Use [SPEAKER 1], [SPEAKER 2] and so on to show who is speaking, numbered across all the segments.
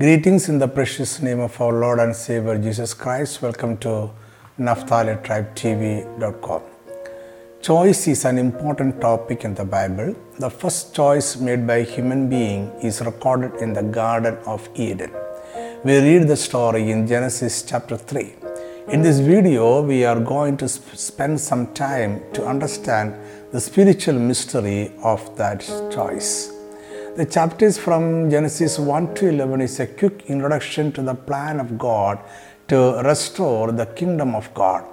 [SPEAKER 1] Greetings in the precious name of our Lord and Savior Jesus Christ. Welcome to NaphtaliTribeTV.com. Choice is an important topic in the Bible. The first choice made by a human being is recorded in the Garden of Eden. We read the story in Genesis chapter 3. In this video, we are going to sp- spend some time to understand the spiritual mystery of that choice. The chapters from Genesis 1 to 11 is a quick introduction to the plan of God to restore the kingdom of God.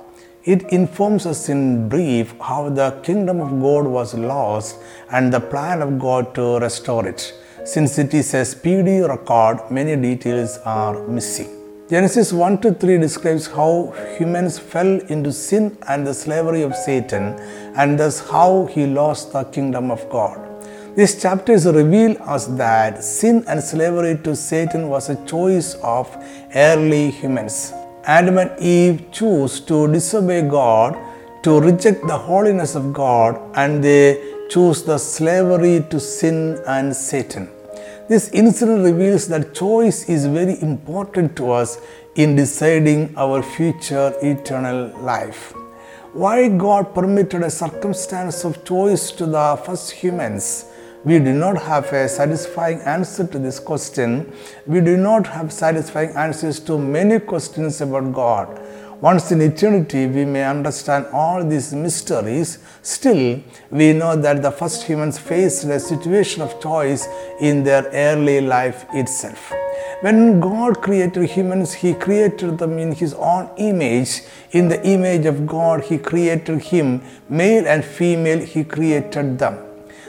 [SPEAKER 1] It informs us in brief how the kingdom of God was lost and the plan of God to restore it. Since it is a speedy record, many details are missing. Genesis 1 to 3 describes how humans fell into sin and the slavery of Satan, and thus how he lost the kingdom of God. These chapters reveal us that sin and slavery to Satan was a choice of early humans. Adam and Eve chose to disobey God, to reject the holiness of God, and they chose the slavery to sin and Satan. This incident reveals that choice is very important to us in deciding our future eternal life. Why God permitted a circumstance of choice to the first humans? We do not have a satisfying answer to this question. We do not have satisfying answers to many questions about God. Once in eternity, we may understand all these mysteries. Still, we know that the first humans faced a situation of choice in their early life itself. When God created humans, He created them in His own image. In the image of God, He created him, male and female, He created them.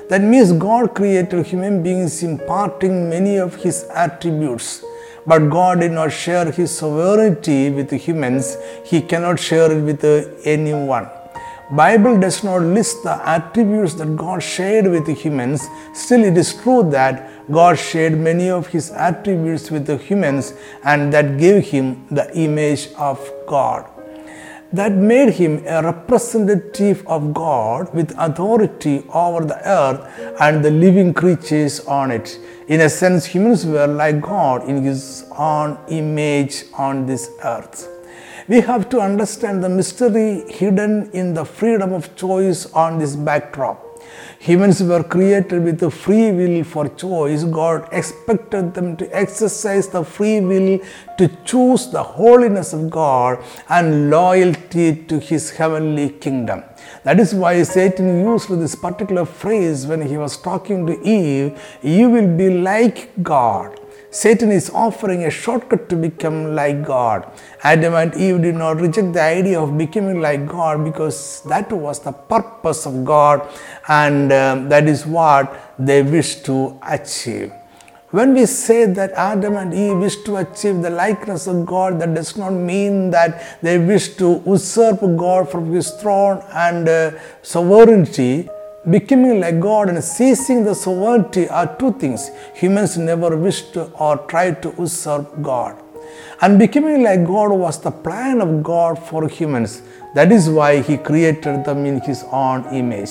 [SPEAKER 1] That means God created human beings imparting many of His attributes. But God did not share His sovereignty with humans. He cannot share it with anyone. Bible does not list the attributes that God shared with humans. Still, it is true that God shared many of His attributes with the humans, and that gave Him the image of God that made him a representative of God with authority over the earth and the living creatures on it. In a sense, humans were like God in his own image on this earth. We have to understand the mystery hidden in the freedom of choice on this backdrop. Humans were created with a free will for choice. God expected them to exercise the free will to choose the holiness of God and loyalty to His heavenly kingdom. That is why Satan used this particular phrase when he was talking to Eve You will be like God. Satan is offering a shortcut to become like God. Adam and Eve did not reject the idea of becoming like God because that was the purpose of God and um, that is what they wished to achieve. When we say that Adam and Eve wish to achieve the likeness of God, that does not mean that they wish to usurp God from his throne and uh, sovereignty. Becoming like God and seizing the sovereignty are two things. Humans never wished or tried to usurp God. And becoming like God was the plan of God for humans. That is why He created them in His own image.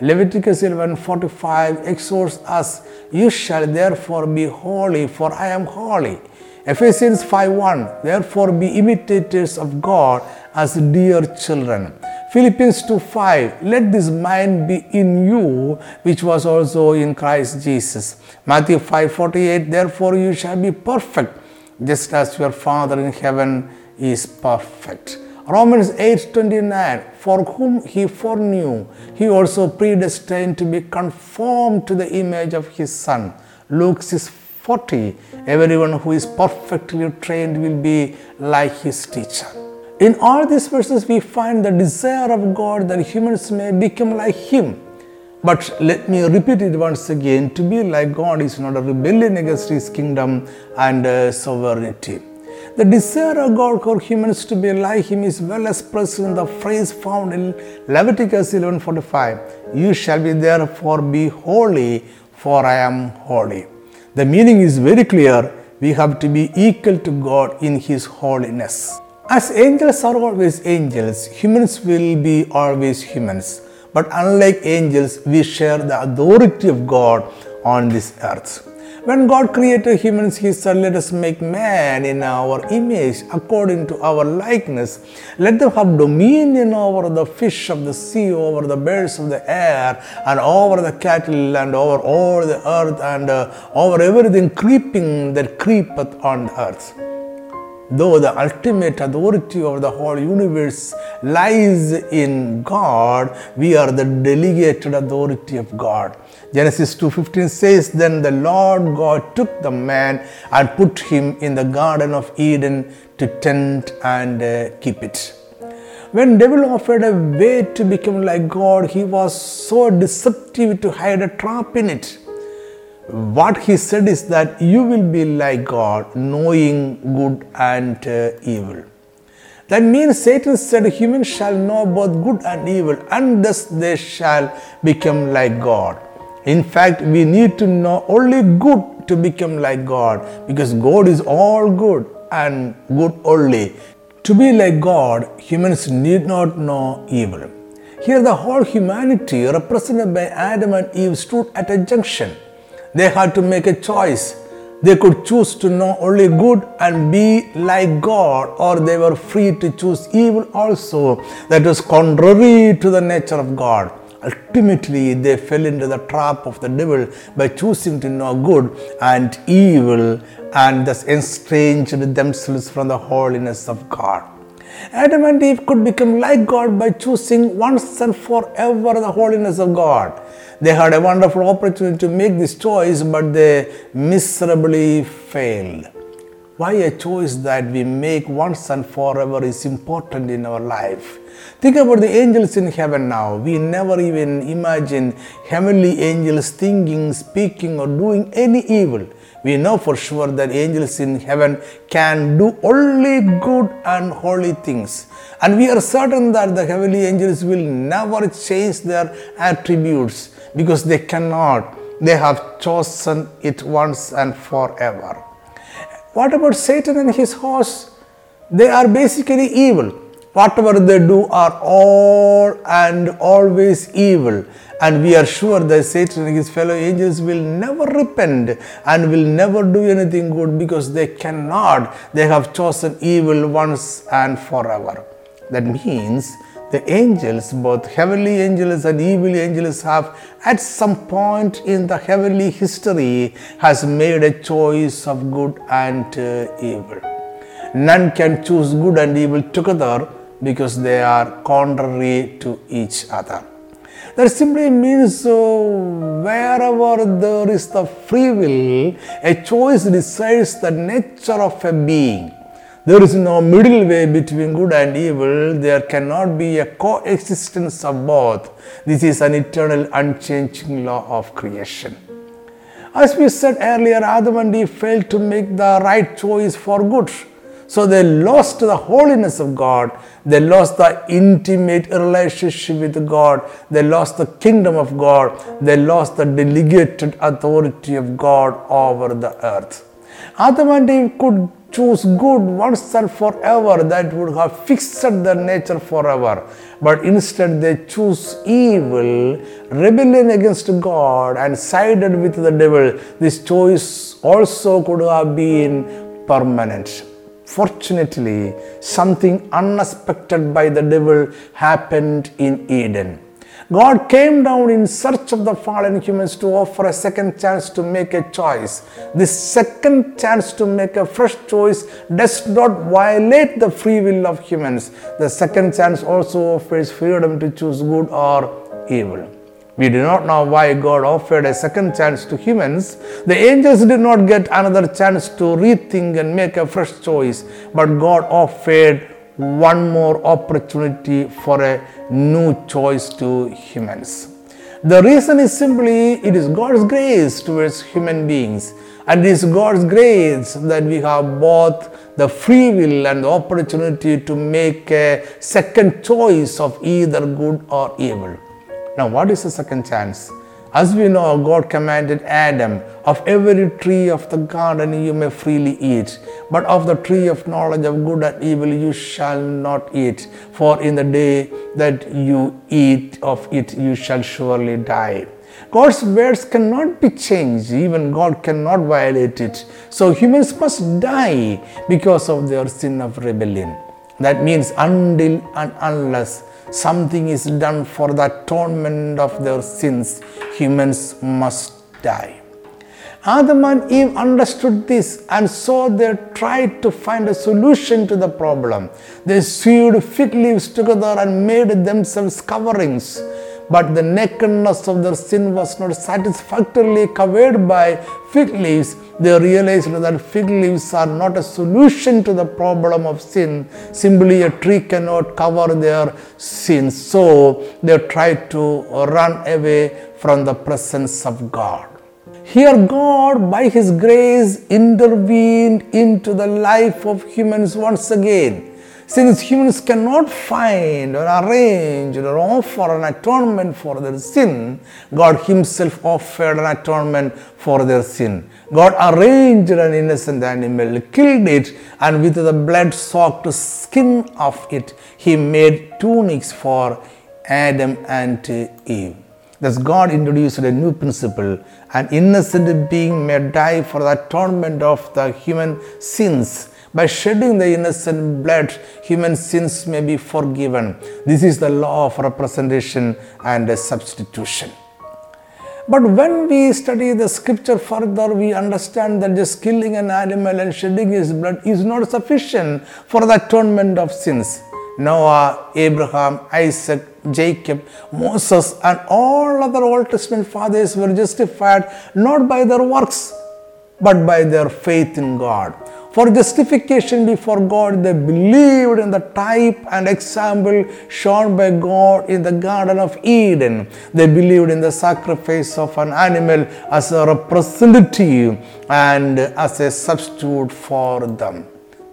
[SPEAKER 1] Leviticus 11:45 exhorts us, "You shall therefore be holy, for I am holy." Ephesians 5:1 Therefore be imitators of God as dear children. Philippians 2 5 Let this mind be in you, which was also in Christ Jesus. Matthew 5 48 Therefore you shall be perfect, just as your Father in heaven is perfect. Romans 8:29 For whom he foreknew, he also predestined to be conformed to the image of his Son. Luke 6 40 Everyone who is perfectly trained will be like his teacher. In all these verses, we find the desire of God that humans may become like Him. But let me repeat it once again to be like God is not a rebellion against His kingdom and uh, sovereignty. The desire of God for humans to be like Him is well expressed in the phrase found in Leviticus 11:45. You shall be therefore be holy, for I am holy. The meaning is very clear. We have to be equal to God in His holiness. As angels are always angels, humans will be always humans. But unlike angels, we share the authority of God on this earth. When God created humans, He said, Let us make man in our image, according to our likeness. Let them have dominion over the fish of the sea, over the birds of the air, and over the cattle, and over all the earth, and uh, over everything creeping that creepeth on the earth. Though the ultimate authority of the whole universe lies in God, we are the delegated authority of God. Genesis 2:15 says then the Lord God took the man and put him in the garden of Eden to tend and uh, keep it. When devil offered a way to become like God, he was so deceptive to hide a trap in it. What he said is that you will be like God, knowing good and uh, evil. That means Satan said humans shall know both good and evil, and thus they shall become like God. In fact, we need to know only good to become like God because God is all good and good only. To be like God, humans need not know evil. Here, the whole humanity, represented by Adam and Eve, stood at a junction. They had to make a choice. They could choose to know only good and be like God, or they were free to choose evil also, that was contrary to the nature of God. Ultimately, they fell into the trap of the devil by choosing to know good and evil and thus estranged themselves from the holiness of God. Adam and Eve could become like God by choosing once and forever the holiness of God. They had a wonderful opportunity to make this choice, but they miserably failed. Why a choice that we make once and forever is important in our life. Think about the angels in heaven now. We never even imagine heavenly angels thinking, speaking, or doing any evil. We know for sure that angels in heaven can do only good and holy things. And we are certain that the heavenly angels will never change their attributes because they cannot. They have chosen it once and forever. What about Satan and his host? They are basically evil whatever they do are all and always evil. And we are sure that Satan and his fellow angels will never repent and will never do anything good because they cannot. They have chosen evil once and forever. That means the angels, both heavenly angels and evil angels, have at some point in the heavenly history has made a choice of good and uh, evil. None can choose good and evil together because they are contrary to each other. That simply means uh, wherever there is the free will, a choice decides the nature of a being. There is no middle way between good and evil. There cannot be a coexistence of both. This is an eternal, unchanging law of creation. As we said earlier, Adam and Eve failed to make the right choice for good. So they lost the holiness of God. They lost the intimate relationship with God. They lost the kingdom of God. They lost the delegated authority of God over the earth. Adam and Eve could choose good once and forever that would have fixed their nature forever. But instead they choose evil, rebellion against God and sided with the devil. This choice also could have been permanent. Fortunately, something unexpected by the devil happened in Eden. God came down in search of the fallen humans to offer a second chance to make a choice. This second chance to make a fresh choice does not violate the free will of humans. The second chance also offers freedom to choose good or evil. We do not know why God offered a second chance to humans. The angels did not get another chance to rethink and make a fresh choice, but God offered one more opportunity for a new choice to humans. The reason is simply it is God's grace towards human beings, and it is God's grace that we have both the free will and the opportunity to make a second choice of either good or evil. Now, what is the second chance? As we know, God commanded Adam, Of every tree of the garden you may freely eat, but of the tree of knowledge of good and evil you shall not eat, for in the day that you eat of it you shall surely die. God's words cannot be changed, even God cannot violate it. So humans must die because of their sin of rebellion. That means until and unless something is done for the atonement of their sins, humans must die. Adam and Eve understood this and so they tried to find a solution to the problem. They sewed fig leaves together and made themselves coverings. But the nakedness of their sin was not satisfactorily covered by fig leaves. They realized that fig leaves are not a solution to the problem of sin. Simply a tree cannot cover their sins. So they tried to run away from the presence of God. Here, God, by His grace, intervened into the life of humans once again. Since humans cannot find or arrange or offer an atonement for their sin, God Himself offered an atonement for their sin. God arranged an innocent animal, killed it, and with the blood soaked skin of it, He made tunics for Adam and Eve. Thus, God introduced a new principle an innocent being may die for the atonement of the human sins. By shedding the innocent blood, human sins may be forgiven. This is the law of representation and substitution. But when we study the scripture further, we understand that just killing an animal and shedding his blood is not sufficient for the atonement of sins. Noah, Abraham, Isaac, Jacob, Moses, and all other Old Testament fathers were justified not by their works but by their faith in God. For justification before God, they believed in the type and example shown by God in the Garden of Eden. They believed in the sacrifice of an animal as a representative and as a substitute for them.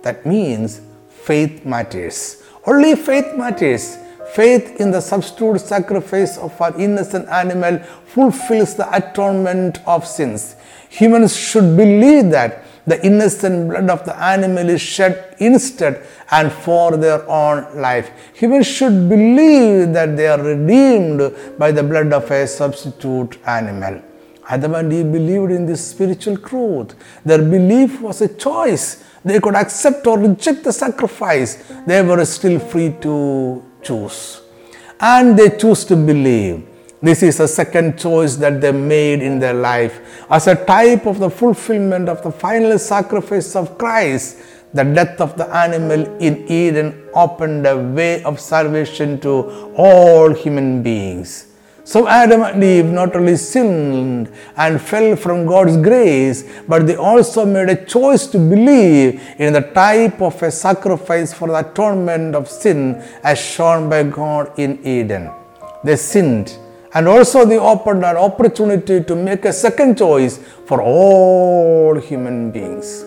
[SPEAKER 1] That means faith matters. Only faith matters. Faith in the substitute sacrifice of an innocent animal fulfills the atonement of sins. Humans should believe that the innocent blood of the animal is shed instead and for their own life. Humans should believe that they are redeemed by the blood of a substitute animal. Adam and Eve believed in this spiritual truth. Their belief was a choice. They could accept or reject the sacrifice. They were still free to choose. And they chose to believe. This is a second choice that they made in their life as a type of the fulfillment of the final sacrifice of Christ. The death of the animal in Eden opened a way of salvation to all human beings. So Adam and Eve not only sinned and fell from God's grace, but they also made a choice to believe in the type of a sacrifice for the atonement of sin as shown by God in Eden. They sinned and also they opened an opportunity to make a second choice for all human beings.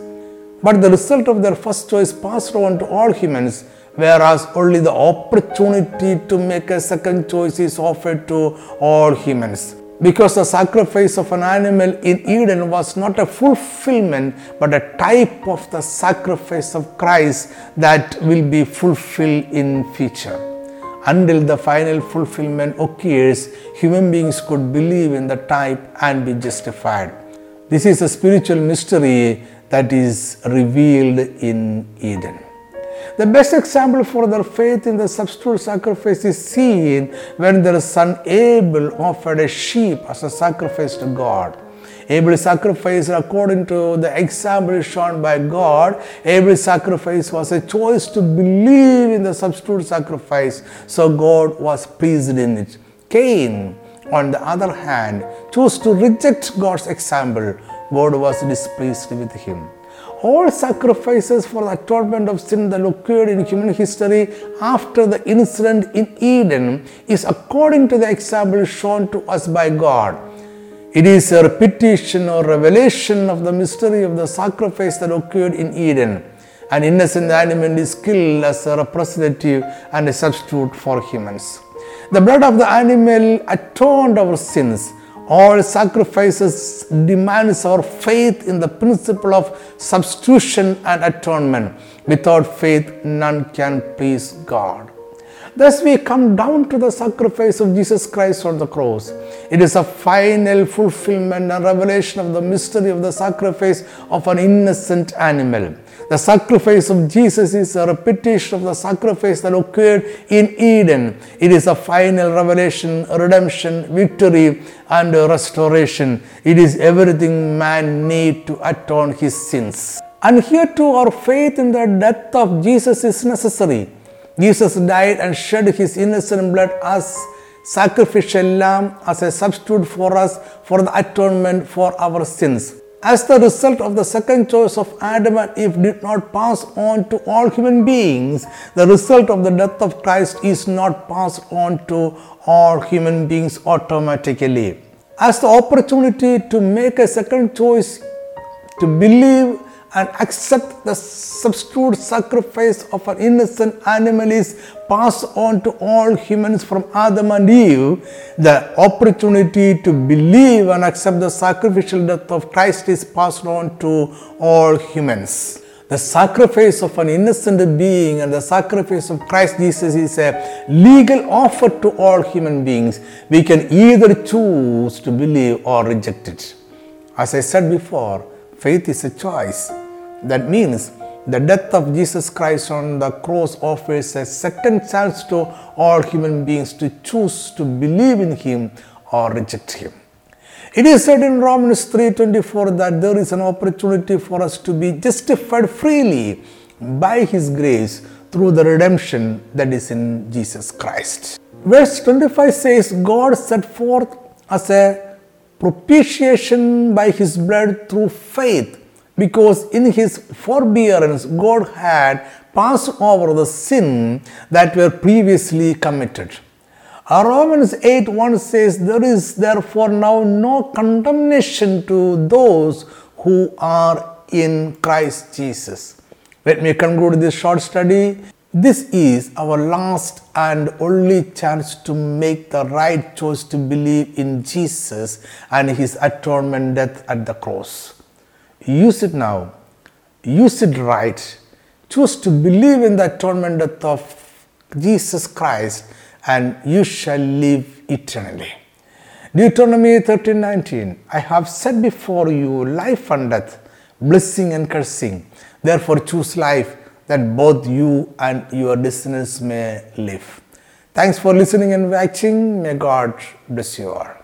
[SPEAKER 1] But the result of their first choice passed on to all humans whereas only the opportunity to make a second choice is offered to all humans. Because the sacrifice of an animal in Eden was not a fulfillment but a type of the sacrifice of Christ that will be fulfilled in future. Until the final fulfillment occurs, human beings could believe in the type and be justified. This is a spiritual mystery that is revealed in Eden. The best example for their faith in the substitute sacrifice is seen when their son Abel offered a sheep as a sacrifice to God. Abel's sacrifice, according to the example shown by God, Abel's sacrifice was a choice to believe in the substitute sacrifice, so God was pleased in it. Cain, on the other hand, chose to reject God's example. God was displeased with him all sacrifices for the atonement of sin that occurred in human history after the incident in Eden is according to the example shown to us by God. It is a repetition or revelation of the mystery of the sacrifice that occurred in Eden. An innocent animal is killed as a representative and a substitute for humans. The blood of the animal atoned our sins all sacrifices demands our faith in the principle of substitution and atonement. Without faith, none can please God. Thus, we come down to the sacrifice of Jesus Christ on the cross. It is a final fulfillment and revelation of the mystery of the sacrifice of an innocent animal. The sacrifice of Jesus is a repetition of the sacrifice that occurred in Eden. It is a final revelation, redemption, victory, and restoration. It is everything man need to atone his sins. And here too, our faith in the death of Jesus is necessary. Jesus died and shed his innocent blood as sacrificial lamb as a substitute for us for the atonement for our sins. As the result of the second choice of Adam and Eve did not pass on to all human beings, the result of the death of Christ is not passed on to all human beings automatically. As the opportunity to make a second choice to believe and accept the substitute sacrifice of an innocent animal is passed on to all humans from Adam and Eve, the opportunity to believe and accept the sacrificial death of Christ is passed on to all humans. The sacrifice of an innocent being and the sacrifice of Christ Jesus is a legal offer to all human beings. We can either choose to believe or reject it. As I said before, faith is a choice. That means the death of Jesus Christ on the cross offers a second chance to all human beings to choose to believe in him or reject him. It is said in Romans 3:24 that there is an opportunity for us to be justified freely by his grace through the redemption that is in Jesus Christ. Verse 25 says God set forth as a propitiation by his blood through faith because in his forbearance God had passed over the sin that were previously committed. Uh, Romans 8 1 says, There is therefore now no condemnation to those who are in Christ Jesus. Let me conclude this short study. This is our last and only chance to make the right choice to believe in Jesus and his atonement death at the cross. Use it now. Use it right. Choose to believe in the atonement death of Jesus Christ and you shall live eternally. Deuteronomy 13:19 I have set before you life and death, blessing and cursing. Therefore choose life that both you and your descendants may live. Thanks for listening and watching. May God bless you all.